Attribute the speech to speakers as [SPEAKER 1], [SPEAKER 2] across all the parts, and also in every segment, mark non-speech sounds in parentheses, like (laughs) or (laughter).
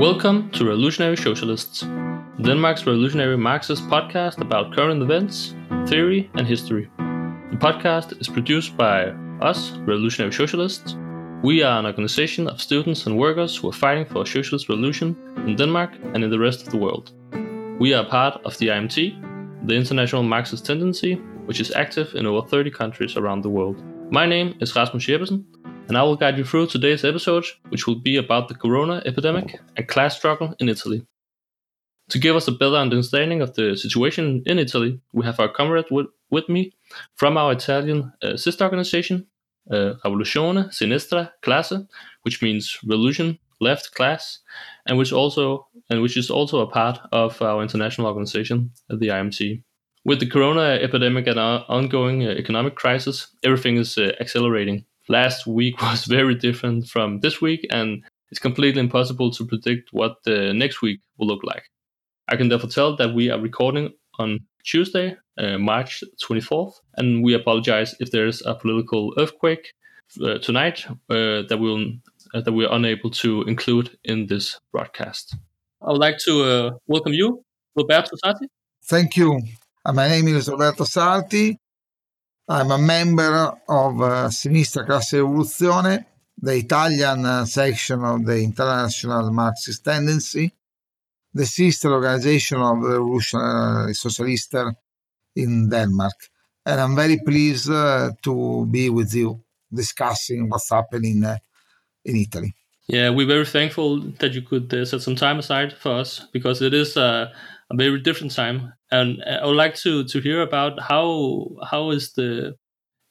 [SPEAKER 1] Welcome to Revolutionary Socialists, Denmark's revolutionary Marxist podcast about current events, theory, and history. The podcast is produced by us, Revolutionary Socialists. We are an organization of students and workers who are fighting for a socialist revolution in Denmark and in the rest of the world. We are part of the IMT, the International Marxist Tendency, which is active in over 30 countries around the world. My name is Rasmus Jeppesen, and I will guide you through today's episode, which will be about the corona epidemic and class struggle in Italy. To give us a better understanding of the situation in Italy, we have our comrade with, with me from our Italian uh, sister organization, uh, Sinistra Classe, which means revolution left class, and which also and which is also a part of our international organization, the IMT. With the corona epidemic and our ongoing uh, economic crisis, everything is uh, accelerating last week (laughs) was very different from this week, and it's completely impossible to predict what the next week will look like. I can therefore tell that we are recording on Tuesday, uh, March 24th, and we apologize if there's a political earthquake uh, tonight uh, that we'll uh, that we're unable to include in this broadcast. I would like to uh, welcome you, Roberto Sarti.
[SPEAKER 2] Thank you. Uh, my name is Roberto Sarti. I'm a member of uh, Sinistra Classe Rivoluzione, the Italian uh, section of the International Marxist Tendency, the sister organization of the Revolutionary Socialist in Denmark. And I'm very pleased uh, to be with you discussing what's happening uh, in Italy.
[SPEAKER 1] Yeah, we're very thankful that you could uh, set some time aside for us because it is uh, a very different time. And I would like to to hear about how how is the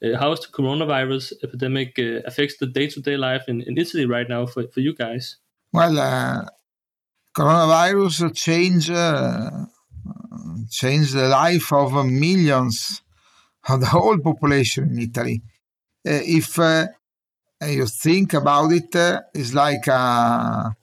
[SPEAKER 1] uh, how is the coronavirus epidemic uh, affects the day to day life in, in Italy right now for, for you guys?
[SPEAKER 2] Well, uh, coronavirus change uh, change the life of millions of the whole population in Italy. Uh, if uh, you think about it, it's like a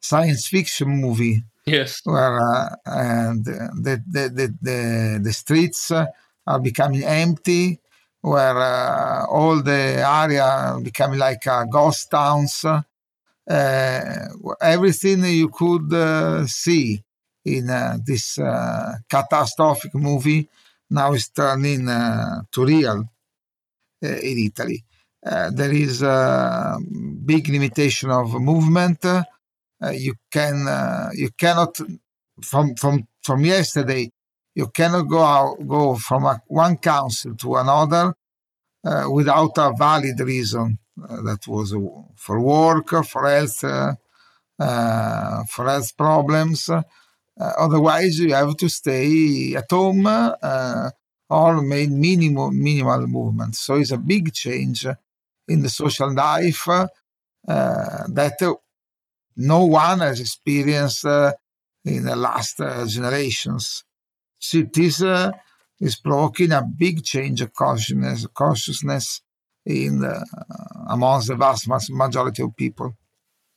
[SPEAKER 2] science fiction movie
[SPEAKER 1] Yes.
[SPEAKER 2] Where uh, and the, the, the, the, the streets are becoming empty, where uh, all the area becoming like uh, ghost towns. Uh, everything you could uh, see in uh, this catastrophic movie now is turning to real in Italy. there is a big limitation of movement you can uh, you cannot from from from yesterday you cannot go out go from a, one council to another uh, without a valid reason uh, that was for work for health uh, uh, for health problems. Otherwise you have to stay at home or make minimum minimal movement so it's a big change in the social life that no one has experienced uh, in the last uh, generations. Cities uh, is provoking a big change of consciousness, consciousness in the, amongst the vast majority of people.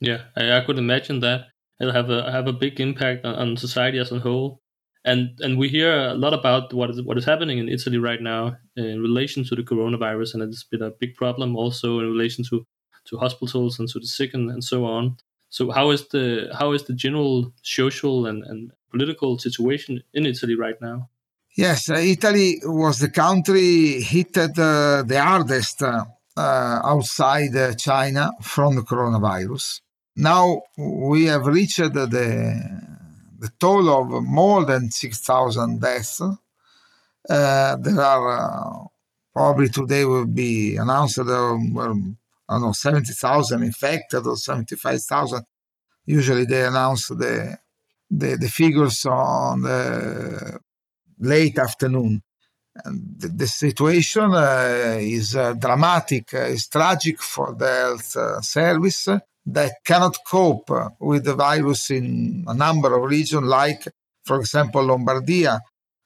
[SPEAKER 1] Yeah, I, I could imagine that it'll have a have a big impact on, on society as a whole. And and we hear a lot about what is what is happening in Italy right now in relation to the coronavirus, and it's been a big problem also in relation to to hospitals and to the sick and, and so on. So how is the how is the general social and, and political situation in Italy right now?
[SPEAKER 2] Yes, uh, Italy was the country hit uh, the hardest uh, outside uh, China from the coronavirus. Now we have reached the, the toll of more than 6,000 deaths. Uh, there are uh, probably today will be announced that well, I don't know, 70,000 infected or 75,000. Usually they announce the, the, the figures on the late afternoon. And the, the situation uh, is uh, dramatic, uh, is tragic for the health uh, service that cannot cope with the virus in a number of regions, like, for example, Lombardia,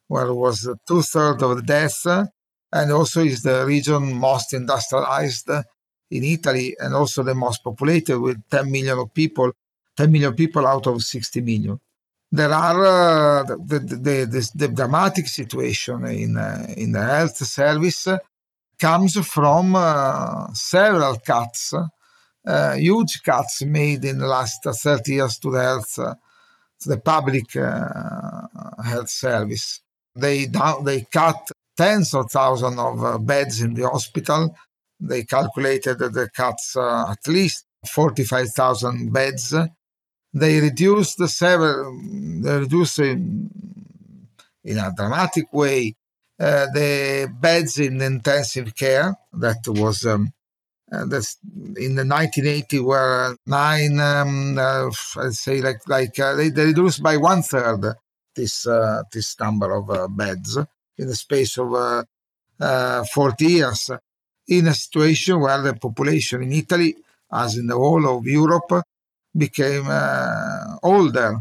[SPEAKER 2] where it was two thirds of the deaths, and also is the region most industrialized in Italy and also the most populated with 10 million of people, 10 million people out of 60 million. There are uh, the, the, the, the, dramatic situation in, uh, in the health service comes from uh, several cuts uh, huge cuts made in the last 30 years to the health, uh, to the public uh, health service. They down, they cut tens of thousands of beds in the hospital. They calculated that they cut uh, at least 45,000 beds. They reduced the several, they reduced in, in a dramatic way uh, the beds in intensive care that was um, uh, in the 1980 were nine um, uh, I'd say like like uh, they, they, reduced by one third this uh, this number of uh, beds in the space of 40 years in a situation where the population in Italy as in the whole of Europe became older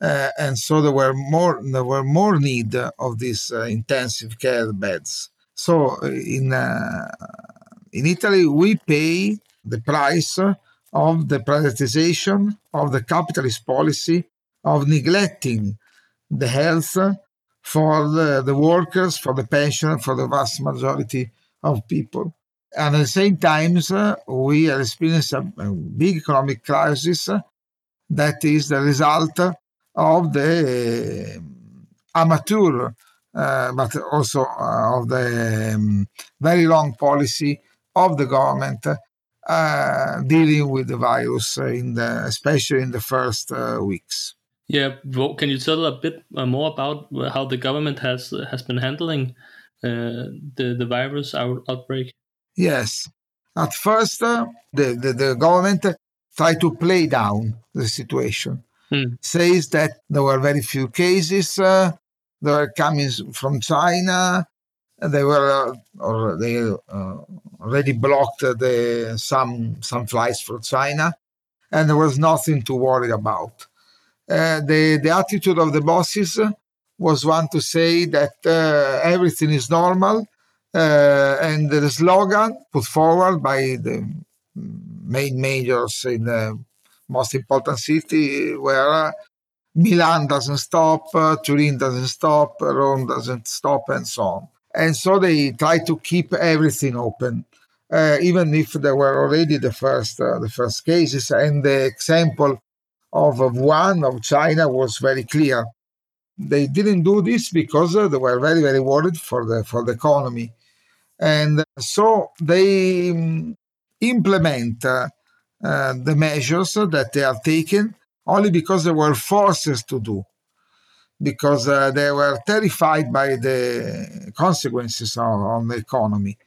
[SPEAKER 2] uh, and so there were more there were more need of these uh, intensive care beds. So uh, in uh, in Italy we pay the price of the privatization of the capitalist policy of neglecting the health for the, the workers, for the pensioners, for the vast majority of people. And at the same time, uh, we are experiencing a, a big economic crisis that is the result of the amateur, uh, but also uh, of the um, very long policy of the government uh, dealing with the virus, in the, especially in the first uh, weeks.
[SPEAKER 1] Yeah, well, can you tell a bit uh, more about how the government has has been handling uh, the the virus out, outbreak?
[SPEAKER 2] Yes, at first the, the the government tried to play down the situation mm. says that there were very few cases. Uh, they were coming from China. They were uh, or they uh, already blocked the some some flights from China, and there was nothing to worry about. Uh, the the attitude of the bosses was one to say that uh, everything is normal, uh, and the slogan put forward by the main majors in the most important city where Milan doesn't stop, uh, Turin doesn't stop, Rome doesn't stop, and so on. And so they try to keep everything open, uh, even if there were already the first uh, the first cases. And the example of Wuhan of China was very clear. They didn't do this because uh, they were very very worried for the for the economy, and so they um, implement uh, uh, the measures that they are taking only because they were forced to do, because uh, they were terrified by the consequences on, on the economy.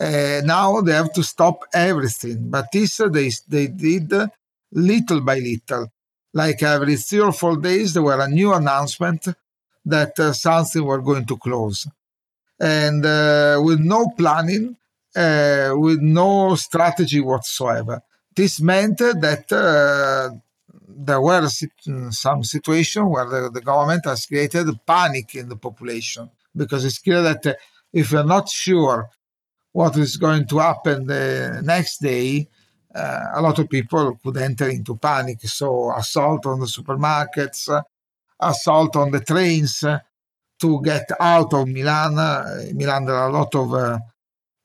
[SPEAKER 2] Uh, now they have to stop everything, but this uh, they, they did little by little. Like every three or four days, there were a new announcement that uh, something were going to close. And with no planning, with no strategy whatsoever this meant that uh, there were some situations where the, the, government has created panic in the population because it's clear that uh, if you're not sure what is going to happen the next day, uh, a lot of people could enter into panic. So, assault on the supermarkets, assault on the trains to get out of Milan. Uh, Milan, there are a lot of uh,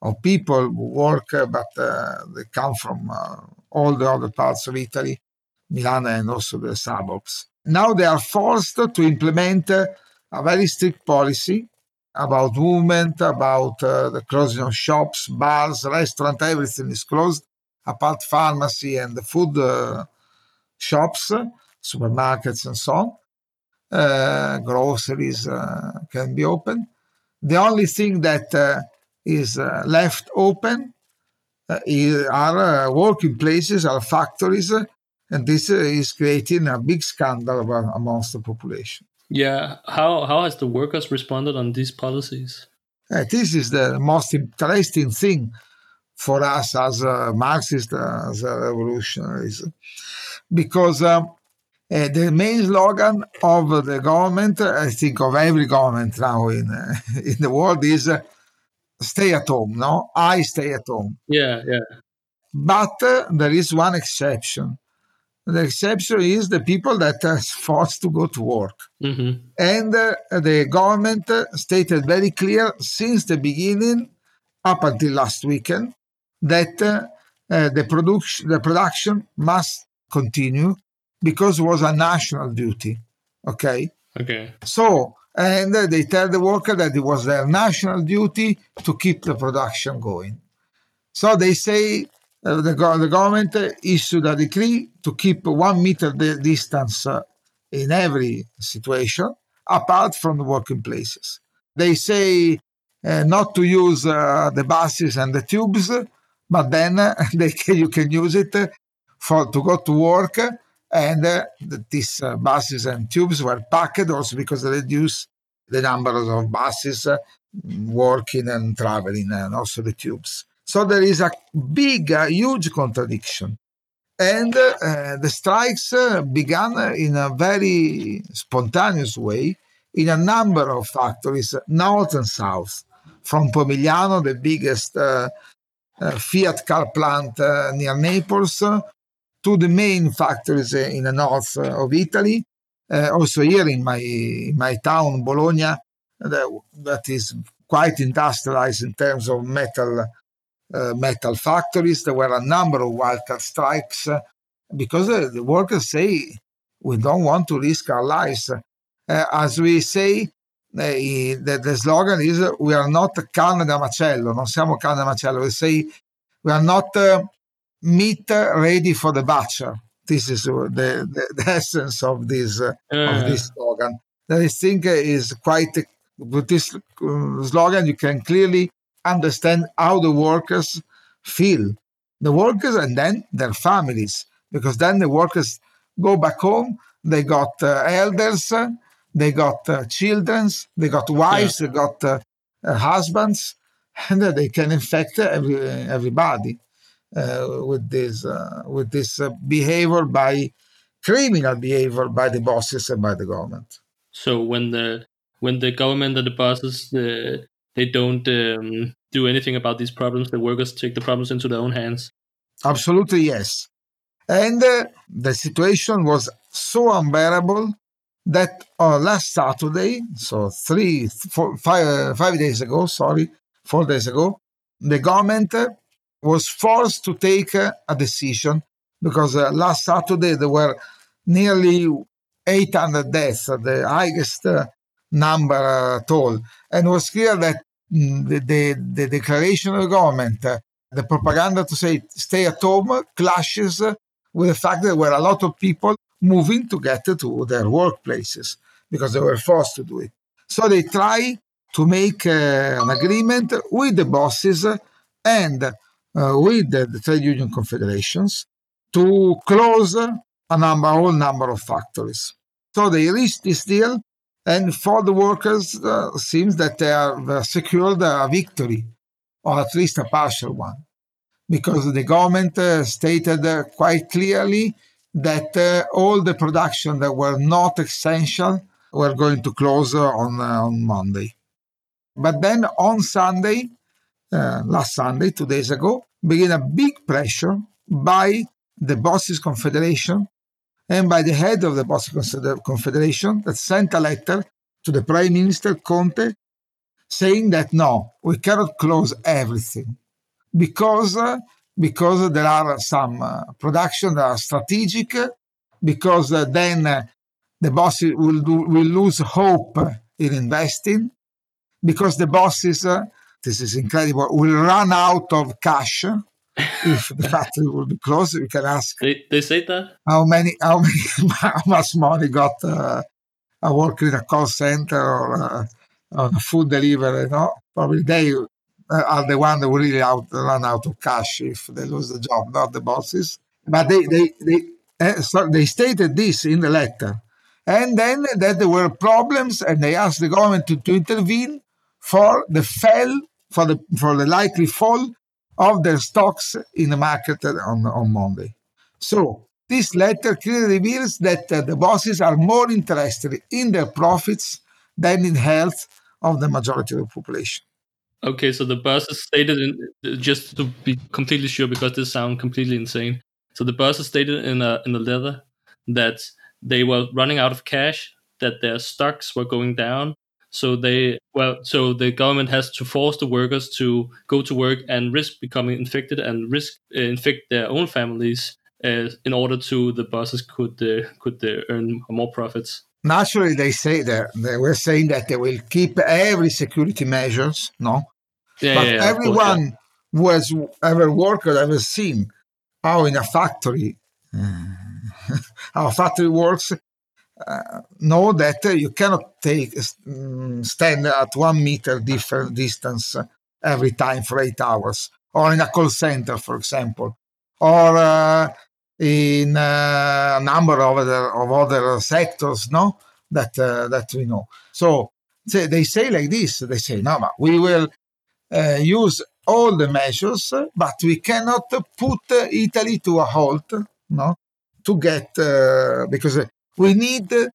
[SPEAKER 2] of people who work, but they come from all the other parts of Italy, Milan and also the suburbs. Now they are forced to implement a very strict policy about movement, about the closing of shops, bars, restaurants, everything is closed, apart pharmacy and the food uh, shops, supermarkets and so on. Uh, groceries uh, can be open. The only thing that uh, is uh, left open uh, are uh, working places, are factories, and this is creating a big scandal amongst the population.
[SPEAKER 1] Yeah, how how has the workers responded on these policies?
[SPEAKER 2] Uh, this is the most interesting thing for us as a Marxist, as revolutionaries, because uh, the main slogan of the government, I think of every government now in uh, (laughs) in the world, is stay at home, no? I stay at home.
[SPEAKER 1] Yeah, yeah.
[SPEAKER 2] But uh, there is one exception. The exception is the people that are (laughs) forced to go to work. Mm-hmm. And uh, the government stated very clear since the beginning, up until last weekend, that uh, uh, the production the production must continue because it was a national duty. Okay.
[SPEAKER 1] Okay.
[SPEAKER 2] So and they tell the worker that it was their national duty to keep the production going. So they say uh, the, the government issued a decree to keep one meter distance uh, in every situation apart from the working places. They say uh, not to use uh, the buses and the tubes, but then they you can use it for to go to work. And uh, these uh, buses and tubes were packed also because they reduce the number of buses uh, working and traveling, and also the tubes. So there is a big, huge contradiction. And uh, the strikes uh, began in a very spontaneous way in a number of factories, north and south, from Pomigliano, the biggest uh Fiat car plant uh, near Naples, to the main factories in the north of Italy. Also here in my my town, Bologna, that, is quite industrialized in terms of metal uh, metal factories. There were a number of wildcat strikes because uh, the workers say we don't want to risk our lives. As we say, the, the, slogan is we are not carne da macello, non siamo carne da macello. We say we are not uh, meat ready for the butcher. This is the, the, (laughs) the essence of this uh, of this slogan. That I think is quite with this slogan you can clearly understand how the workers feel, the workers and then their families, because then the workers go back home. They got uh, elders, they got uh, children, they got wives, yeah. they got uh, uh husbands, (laughs) and they can infect every, everybody uh, with this uh, with this behavior by criminal behavior by the bosses and by the government.
[SPEAKER 1] So when the when the government and the bosses they don't um, do anything about these problems. The workers take the problems into their own hands.
[SPEAKER 2] Absolutely, yes. And uh, the situation was so unbearable that uh, last Saturday, so three, four, five, uh, five days ago, sorry, four days ago, the government uh, was forced to take uh, a decision because uh, last Saturday there were nearly 800 deaths, the highest number at all. And it was clear that Mm, the, the, the declaration of the government, uh, the propaganda to say stay at home clashes with the fact that there were a lot of people moving to get to their workplaces because they were forced to do it. So they try to make uh, an agreement with the bosses and uh, with the, the, trade union confederations to close a number, whole number of factories. So they reached this deal and for the workers, uh, seems that they have uh, secured a victory, or at least a partial one, because the government uh, stated uh, quite clearly that uh, all the production that were not essential were going to close uh, on, on Monday. But then on Sunday, last Sunday, two days ago, began a big pressure by the Bosses Confederation and by the head of the Bosses Confederation that sent a letter to the Prime Minister Conte saying that no, we cannot close everything because uh, because there are some uh, production that are strategic, because uh, then uh, the bosses will do, will lose hope in investing, because the bosses, uh, this is incredible, will run out of cash (laughs) if the factory will be closed. You can ask.
[SPEAKER 1] They, they say that.
[SPEAKER 2] How many? How many? (laughs) how much money got uh, a worker in a call center or uh, on a food delivery? You know, probably they are the one that really out, run out of cash if they lose the job, not the bosses. But they they they uh, so they stated this in the letter, and then that there were problems, and they asked the government to, to intervene for the fall for the for the likely fall of their stocks in the market on, on Monday. So this letter clearly reveals that uh, the bosses are more interested in their profits than in health of the majority of the population.
[SPEAKER 1] Okay, so the bosses stated, in, just to be completely sure, because this sounds completely insane. So the bosses stated in a in a letter that they were running out of cash, that their stocks were going down, So they well, so the government has to force the workers to go to work and risk becoming infected and risk uh, infect their own families uh, in order to the bosses could uh, could uh, earn more profits.
[SPEAKER 2] Naturally, they say that they were saying that they will keep every security measures, no.
[SPEAKER 1] Yeah,
[SPEAKER 2] but
[SPEAKER 1] yeah,
[SPEAKER 2] everyone
[SPEAKER 1] course, yeah.
[SPEAKER 2] who has ever worked or ever seen how in a factory (laughs) how a factory works uh, know that uh, you cannot take um, stand at one meter different distance every time for eight hours, or in a call center, for example, or uh, in a number of other of other sectors, no, that uh, that we know. So they say like this: they say, no, but we will uh, use all the measures, but we cannot put Italy to a halt, no, to get because we need to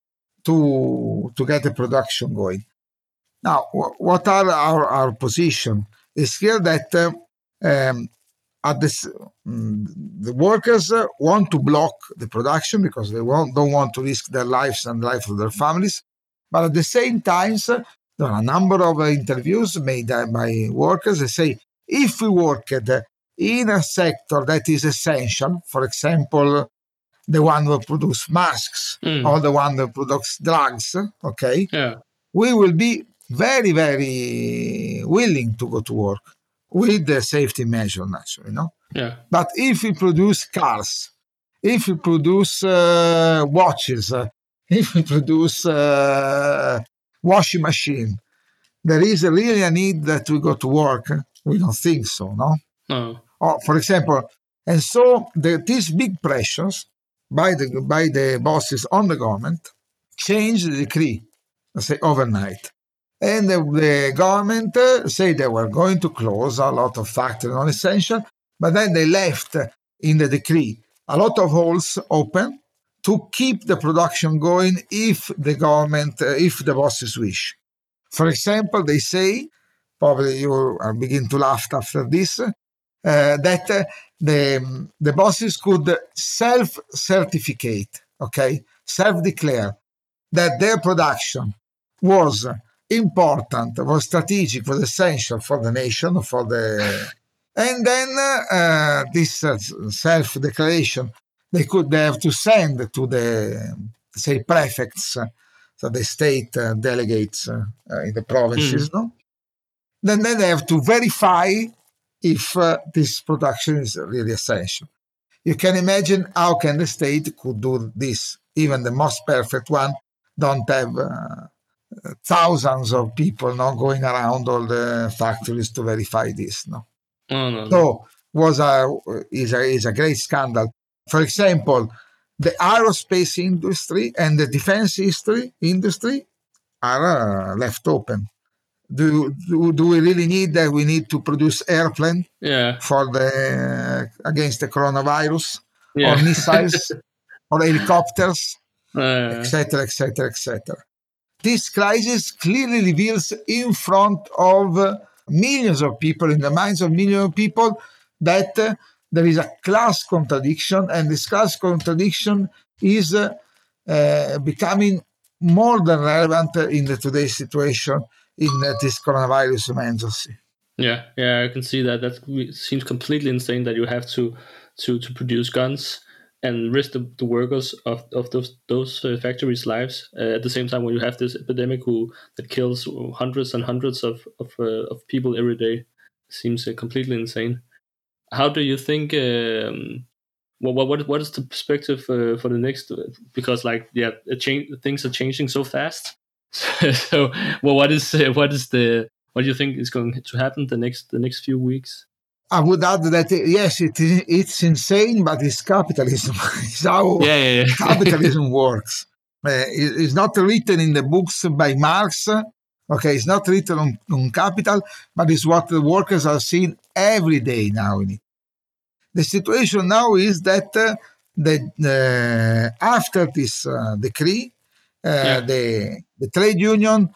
[SPEAKER 2] to get the production going. Now, what are our, our position? It's clear that uh, um, at this, um, the workers uh, want to block the production because they don't want to risk their lives and the life of their families. But at the same time, uh, there are a number of uh, interviews made by workers. They say if we work in a sector that is essential, for example, the one that produces masks mm. or the one that produces drugs, okay,
[SPEAKER 1] yeah.
[SPEAKER 2] we will be very, very willing to go to work with the safety measure, naturally, no?
[SPEAKER 1] Yeah.
[SPEAKER 2] But if we produce cars, if we produce uh, watches, uh, (laughs) if we produce uh, washing machine, there is really a need that we go to work. We don't think so, no?
[SPEAKER 1] No.
[SPEAKER 2] Or, for example, and so the, these big pressures by the by the bosses on the government changed the decree, let's say overnight. And the, the government uh, say they were going to close a lot of factories non-essential, but then they left in the decree a lot of holes open to keep the production going if the government, uh, if the bosses wish. For example, they say, probably you begin to laugh after this, uh, that uh, the, the bosses could self-certificate, okay, self-declare that their production was important, was strategic, was essential for the nation, for the, and then uh, this uh, self-declaration they could they have to send to the say prefects, so the state uh, delegates uh, in the provinces, mm. no? Then, then they have to verify if uh, this production is really essential. You can imagine how can the state could do this. Even the most perfect one don't have uh, thousands of people not going around all the factories to verify this. No,
[SPEAKER 1] no, no.
[SPEAKER 2] So was a is a is a great scandal. For example, the aerospace industry and the defense industry industry are uh, left open do, do, do we really need that we need to produce airplane
[SPEAKER 1] yeah.
[SPEAKER 2] for the against the coronavirus yeah. or missiles (laughs) or helicopters etc etc etc this crisis clearly reveals in front of millions of people in the minds of millions of people that uh, there is a class contradiction and this class contradiction is uh, uh, becoming more than relevant in the today's situation in this coronavirus emergency.
[SPEAKER 1] Yeah, yeah, I can see that. That seems completely insane that you have to to to produce guns and risk the, the workers of, of those those uh, factories' lives uh, at the same time when you have this epidemic who that kills hundreds and hundreds of of, uh, of people every day. Seems uh, completely insane. How do you think? Um, what what what is the perspective uh, for the next? Because like yeah, change, things are changing so fast (laughs) so, well, what is uh, what is the what do you think is going to happen the next the next few weeks?
[SPEAKER 2] I would add that yes, it is, it's insane, but it's capitalism. (laughs) it's how
[SPEAKER 1] yeah, yeah, yeah. (laughs)
[SPEAKER 2] capitalism works. Uh, it, it's not written in the books by Marx. Okay, it's not written on, on capital, but it's what the workers are seeing every day now in it. The situation now is that uh, the, uh, after this uh, decree, uh, yeah. the the trade union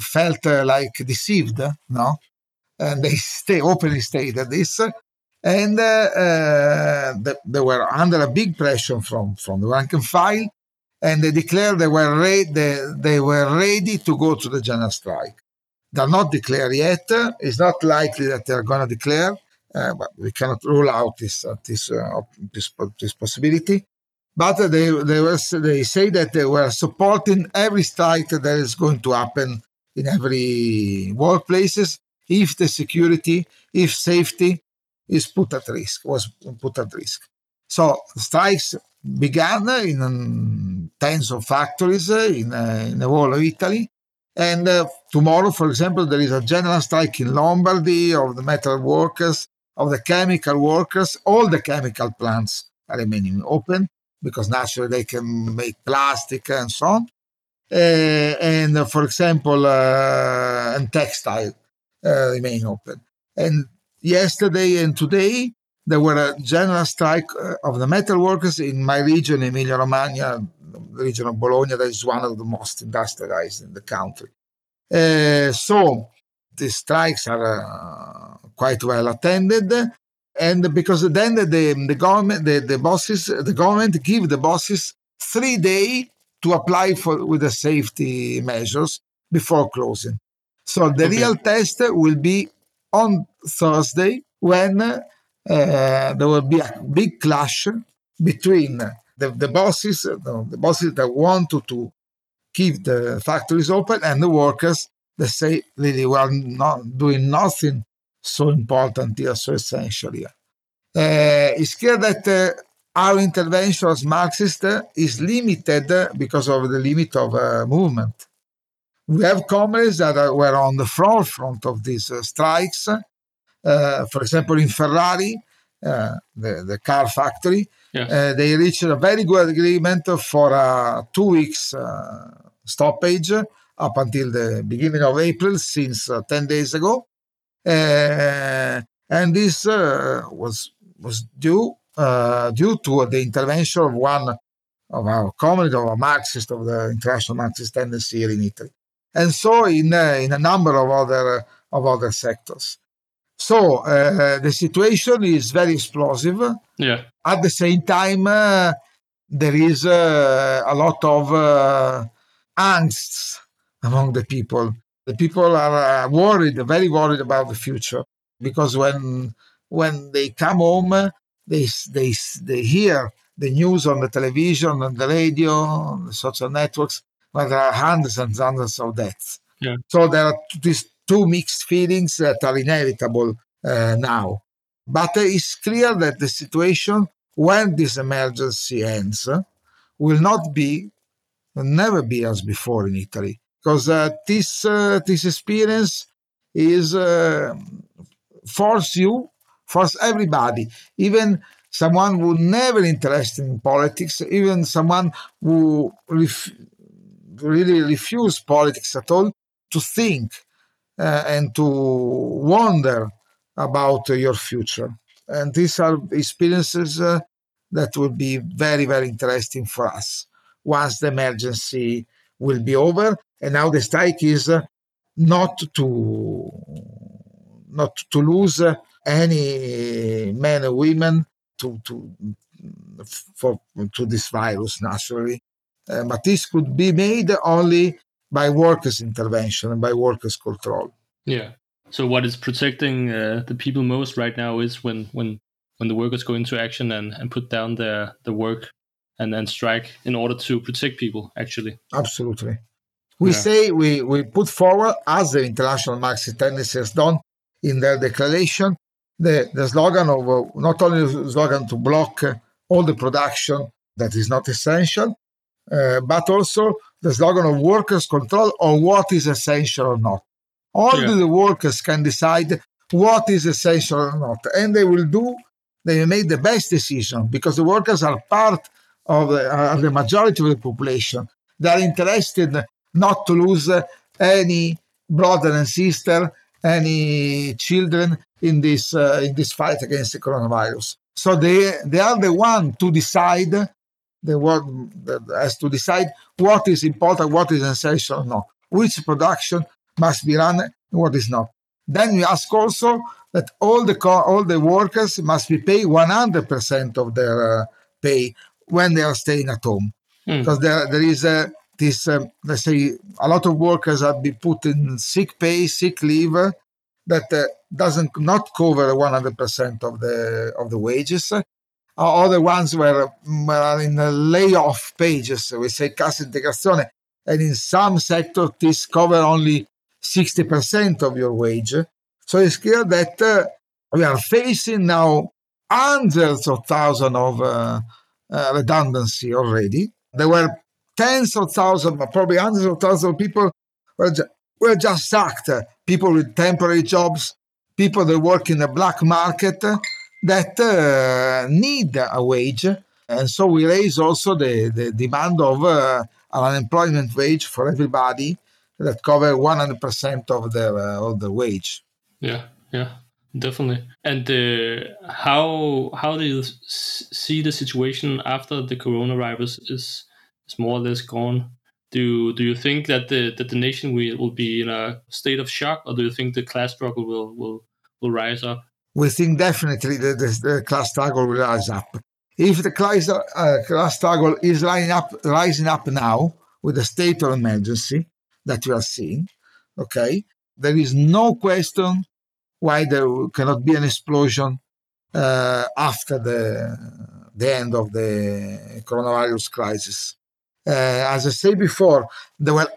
[SPEAKER 2] felt uh, like deceived, no, and they (laughs) stay openly stated this, and uh, the, they were under a big pressure from from the rank and file, and they declared they were, re- they, they were ready to go to the general strike. They're not declared yet. It's not likely that they're going to declare, uh, but we cannot rule out this uh, this, uh, this, this possibility. But they they were they say that they were supporting every strike that is going to happen in every workplaces if the security, if safety is put at risk, was put at risk. So strikes began in um, tens of factories uh, in, uh, in the whole of Italy. And uh, tomorrow, for example, there is a general strike in Lombardy of the metal workers, of the chemical workers. All the chemical plants are remaining open because naturally they can make plastic and so on. Uh, and uh, for example, uh, and textile remain open. And yesterday and today, there were a general strike of the metal workers in my region, Emilia Romagna, the region of Bologna, that is one of the most industrialized in the country. Uh, so the strikes are uh, quite well attended, and because then the, the government, the, the bosses, the government give the bosses three days to apply for with the safety measures before closing. So the okay. real test will be on Thursday when uh, there will be a big clash between the, the bosses, the bosses that want to, to keep the factories open and the workers that say really we are not doing nothing so important here, so essential here. Uh, it's clear that uh, our intervention as Marxist is limited because of the limit of movement. We have comrades that were on the forefront of these strikes. Uh, for example, in Ferrari, uh, the, the car factory, yeah. Uh, they reached a very good agreement for a two weeks uh, stoppage up until the beginning of April, since 10 days ago. and this was was due uh, due to the intervention of one of our comrades, of a Marxist, of the international Marxist tendency here in Italy, and so in uh, in a number of other of other sectors. So uh, the situation is very explosive.
[SPEAKER 1] Yeah.
[SPEAKER 2] At the same time, uh, there is uh, a lot of uh, angst among the people. The people are worried, very worried about the future, because when when they come home, they, they, they hear the news on the television, on the radio, on the social networks, but there are hundreds and hundreds of deaths.
[SPEAKER 1] Yeah.
[SPEAKER 2] So there are these two mixed feelings that are inevitable uh, now. But it's clear that the situation, when this emergency ends, will not be, will never be as before in Italy. Because uh, this, uh, this experience is uh, force you force everybody, even someone who never interested in politics, even someone who ref- really refuse politics at all, to think and to wonder about uh, your future. And these are experiences uh, that will be very, very interesting for us once the emergency will be over. And now the strike is uh, not to not to lose uh, any men or women to to for to this virus naturally. Uh, but this could be made only by workers' intervention and by workers' control.
[SPEAKER 1] Yeah. So what is protecting uh, the people most right now is when when when the workers go into action and, and put down their the work and then strike in order to protect people actually.
[SPEAKER 2] Absolutely. We yeah. say we, we put forward as the international Marxist tendency has done in their declaration the, the slogan of uh, not only the slogan to block uh, all the production that is not essential, uh, but also the slogan of workers' control on what is essential or not. Only yeah. the workers can decide what is essential or not, and they will do. They will make the best decision because the workers are part of the, uh, the majority of the population. They are interested not to lose any brother and sister, any children, in this uh, in this fight against the coronavirus. So they they are the one to decide the that has to decide what is important, what is essential, or not, which production must be run, and what is not. Then we ask also that all the co- all the workers must be paid 100% of their uh, pay when they are staying at home. mm. because there there is a this um, let's say a lot of workers have been put in sick pay, sick leave that uh, doesn't not cover 100% of the of the wages. Other ones were, were in the layoff pages, we say cassa integrazione, and in some sectors this cover only 60% of your wage. So it's clear that uh, we are facing now hundreds of thousands of uh, uh, redundancy already. There were tens of thousands, probably hundreds of thousands of people were, ju- were just sacked. People with temporary jobs, people that work in the black market that uh, need a wage. And so we raise also the, the demand of uh, an unemployment wage for everybody that cover 100% of their, uh, of the wage.
[SPEAKER 1] Yeah, yeah definitely. And uh, how how do you see the situation after the coronavirus is is more or less gone? Do do you think that the that the nation will, will be in a state of shock, or do you think the class struggle will will will rise up?
[SPEAKER 2] We think definitely that the, the class struggle will rise up. If the class, uh, class struggle is rising up, rising up now with the state of emergency that we are seeing, okay, there is no question why there cannot be an explosion uh, after the the end of the coronavirus crisis. Uh, as I said before, there were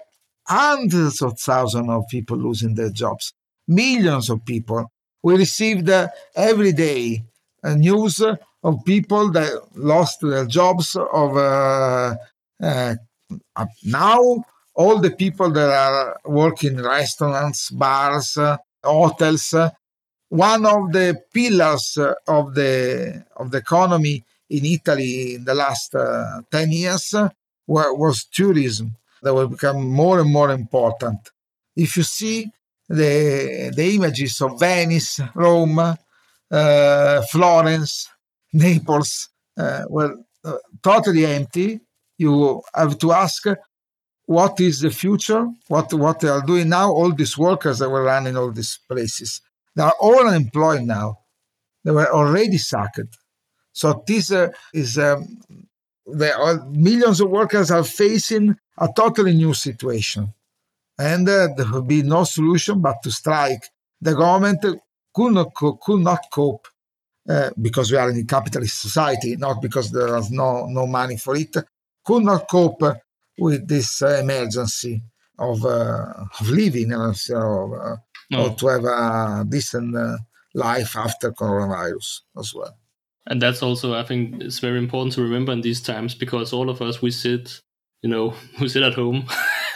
[SPEAKER 2] hundreds of thousands of people losing their jobs, millions of people. We received uh, every day uh, news of people that lost their jobs. Of uh, uh, now, all the people that are working in restaurants, bars, hotels. One of the pillars of the of the economy in Italy in the last uh, 10 years was tourism that will become more and more important. If you see the, the images of Venice, Rome, uh, Florence, Naples uh, were uh, totally empty, you have to ask what is the future, what what they are doing now. All these workers that were running all these places, they are all unemployed now. They were already sacked. So this uh, is um, the, millions of workers are facing a totally new situation, and uh, there would be no solution but to strike. The government could not could not cope uh, because we are in a capitalist society, not because there is no no money for it. Could not cope with this uh, emergency of, uh, of living and so, uh, no. or to have a decent uh, life after coronavirus as well.
[SPEAKER 1] And that's also, I think, it's very important to remember in these times because all of us we sit, you know, (laughs) we sit at home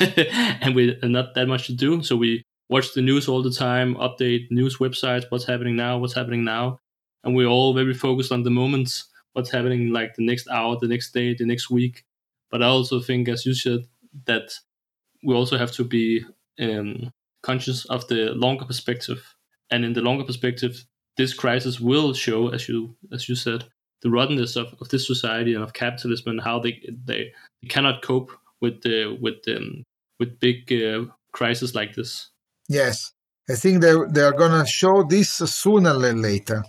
[SPEAKER 1] (laughs) and we have not that much to do, so we watch the news all the time, update news websites, what's happening now, what's happening now, and we're all very focused on the moments, what's happening like the next hour, the next day, the next week, but I also think, as you said, that we also have to be um, conscious of the longer perspective. And in the longer perspective, this crisis will show, as you as you said, the rottenness of, of this society and of capitalism and how they they, cannot cope with the with um, with big uh, crises like this.
[SPEAKER 2] Yes, I think they they are going to show this sooner than later,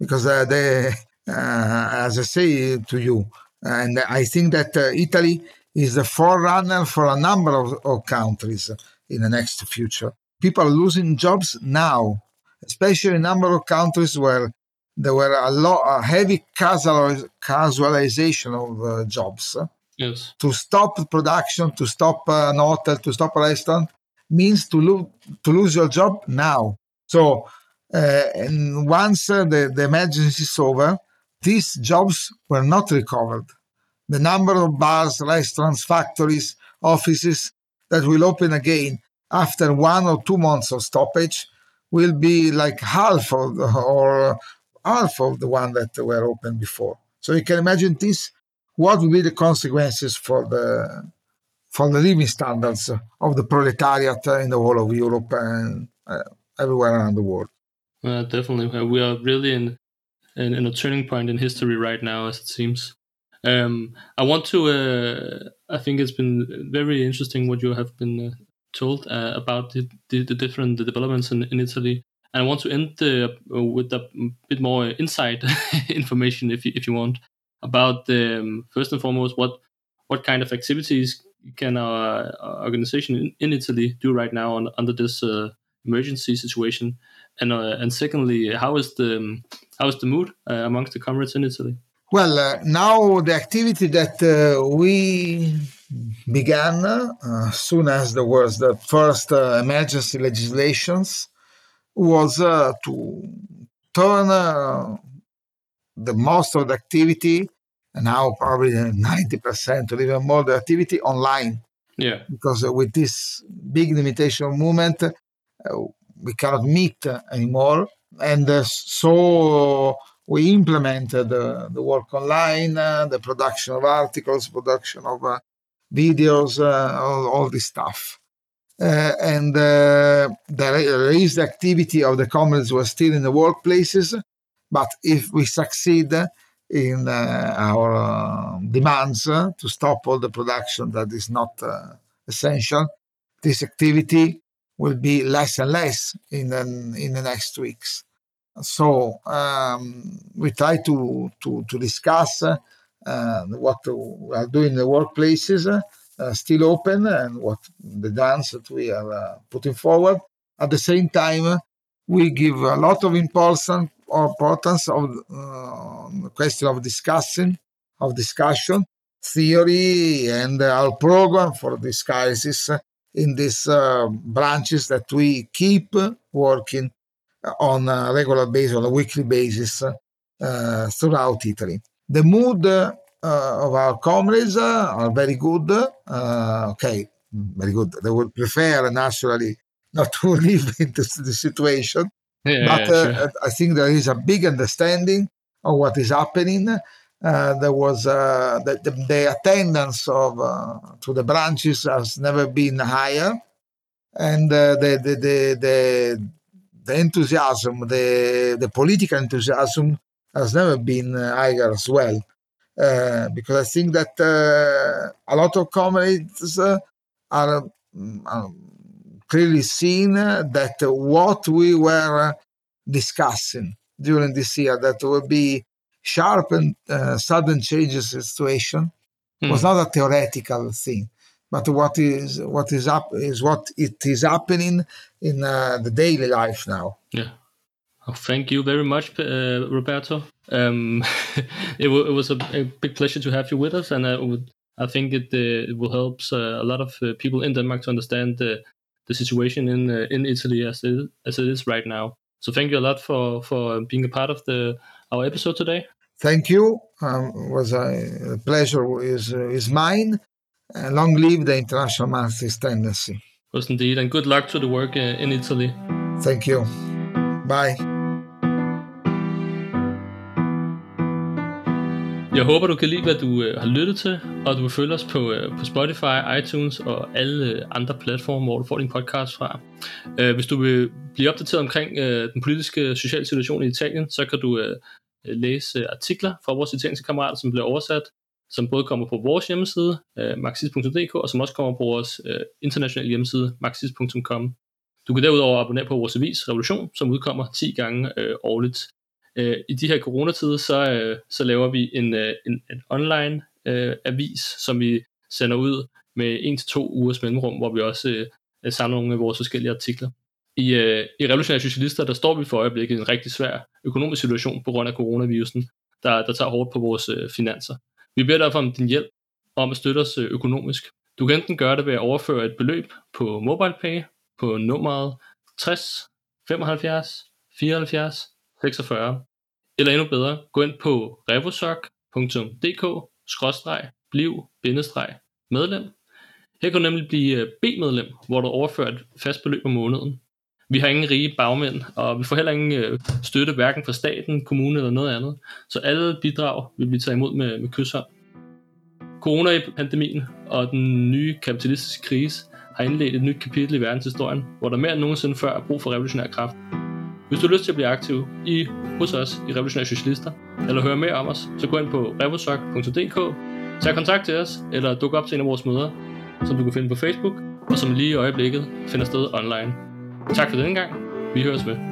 [SPEAKER 2] because uh, they, uh, as I say to you, and I think that uh, Italy is the forerunner for a number of, of countries in the next future. People are losing jobs now, especially in a number of countries where there were a lot, a heavy casual, casualization of uh, jobs.
[SPEAKER 1] Yes.
[SPEAKER 2] To stop production, to stop uh, an hotel, to stop a restaurant means to lose to lose your job now. So, uh, and once uh, the, the emergency is over, these jobs were not recovered. The number of bars, restaurants, factories, offices that will open again after one or two months of stoppage will be like half of the, or half of the one that were open before. So you can imagine this. What will be the consequences for the for the living standards of the proletariat in the whole of Europe and uh, everywhere around the world?
[SPEAKER 1] Uh, definitely, we are really in in, in a turning point in history right now, as it seems. Um, I want to. Uh, I think it's been very interesting what you have been uh, told uh, about the, the, the, different developments in, in Italy. And I want to end the, uh, with a bit more insight (laughs) information, if you, if you want, about the, um, first and foremost what what kind of activities can our, our organization in, in, Italy do right now on, under this uh, emergency situation? And uh, and secondly, how is the how is the mood uh, amongst the comrades in Italy?
[SPEAKER 2] Well, uh, now the activity that uh, we began uh, soon as there was the first emergency legislations was to turn the most of the activity, and now probably 90% or even more the activity online.
[SPEAKER 1] Yeah.
[SPEAKER 2] Because with this big limitation movement, we cannot meet anymore. And so we implemented uh, the work online, uh, the production of articles, production of uh, videos, all, all, this stuff. and the raised activity of the comrades was still in the workplaces, but if we succeed in our demands to stop all the production that is not essential, this activity will be less and less in the, in the next weeks. So um, we try to to, to discuss uh, what we are doing in the workplaces, uh, still open, and what the dance that we are uh, putting forward. At the same time, we give a lot of importance importance of uh, question of discussing, of discussion, theory, and our program for this crisis in these uh, branches that we keep working on a regular basis, on a weekly basis uh, throughout Italy. The mood uh, of our comrades are very good. Uh, okay, very good. They would prefer naturally not (laughs) to live into the situation. Yeah, but yeah, uh. I think there is a big understanding of what is happening. Uh, there was uh, the, the, the, attendance of uh, to the branches has never been higher, and the, the, the, the the enthusiasm, the, the political enthusiasm has never been uh, higher as well. Uh, because I think that uh, a lot of comrades uh, are um, clearly seen that what we were discussing during this year, that will be sharp and uh, sudden changes in situation, mm. was not a theoretical thing but what is what is up is what it is happening in uh, the daily life now.
[SPEAKER 1] Yeah. Oh, thank you very much, uh, Roberto. Um, (laughs) it, w- it, was a, a, big pleasure to have you with us, and I would I think it uh, it will help uh, a lot of uh, people in Denmark to understand the situation in uh, in Italy as it, as it is right now. So thank you a lot for for being a part of the our episode today.
[SPEAKER 2] Thank you. Um, was a pleasure is is mine uh, long live the international Marxist tendency.
[SPEAKER 1] Yes, indeed, and good luck to the work uh, in Italy.
[SPEAKER 2] Thank you. Bye.
[SPEAKER 1] Jeg håber, du kan lide, hvad du øh, har lyttet til, og du vil følge os på, øh, på Spotify, iTunes og alle øh, andre platforme, hvor du får din podcast fra. Øh, hvis du vil blive opdateret omkring øh, den politiske og sociale situation i Italien, så kan du øh, øh læse artikler fra vores italienske kammerater, som bliver oversat som både kommer på vores hjemmeside, øh, marxist.dk, og som også kommer på vores øh, internationale hjemmeside, marxist.com. Du kan derudover abonnere på vores avis, Revolution, som udkommer 10 gange øh, årligt. Øh, I de her coronatider, så, øh, så laver vi en, øh, en, en online øh, avis, som vi sender ud med 1-2 ugers mellemrum, hvor vi også øh, øh, samler nogle af vores forskellige artikler. I, øh, I Revolutionære Socialister, der står vi for øjeblikket i en rigtig svær økonomisk situation på grund af coronavirusen, der, der tager hårdt på vores øh, finanser. Vi beder derfor om din hjælp om at støtte os øh, økonomisk. Du kan enten gøre det ved at overføre et beløb på MobilePay på nummeret 60 75 74 46. Eller endnu bedre, gå ind på revosok.dk-bliv-medlem. Her kan du nemlig blive øh, B-medlem, hvor du overfører et fast beløb om måneden. Vi har ingen rige bagmænd, og vi får heller ingen øh, støtte hverken fra staten, kommunen eller noget andet. Så alle bidrag vil blive taget imod med, med kysshånd. Corona-pandemien og den nye kapitalistiske krise har indledt et nyt kapitel i verdenshistorien, hvor der mere end nogensinde før er brug for revolutionær kraft. Hvis du har lyst til at blive aktiv i, hos os i Revolutionære Socialister, eller høre mere om os, så gå ind på revosok.dk, tag kontakt til os, eller duk op til en af vores møder, som du kan finde på Facebook, og som lige i øjeblikket finder sted online. Tak for denne gang. Vi høres ved.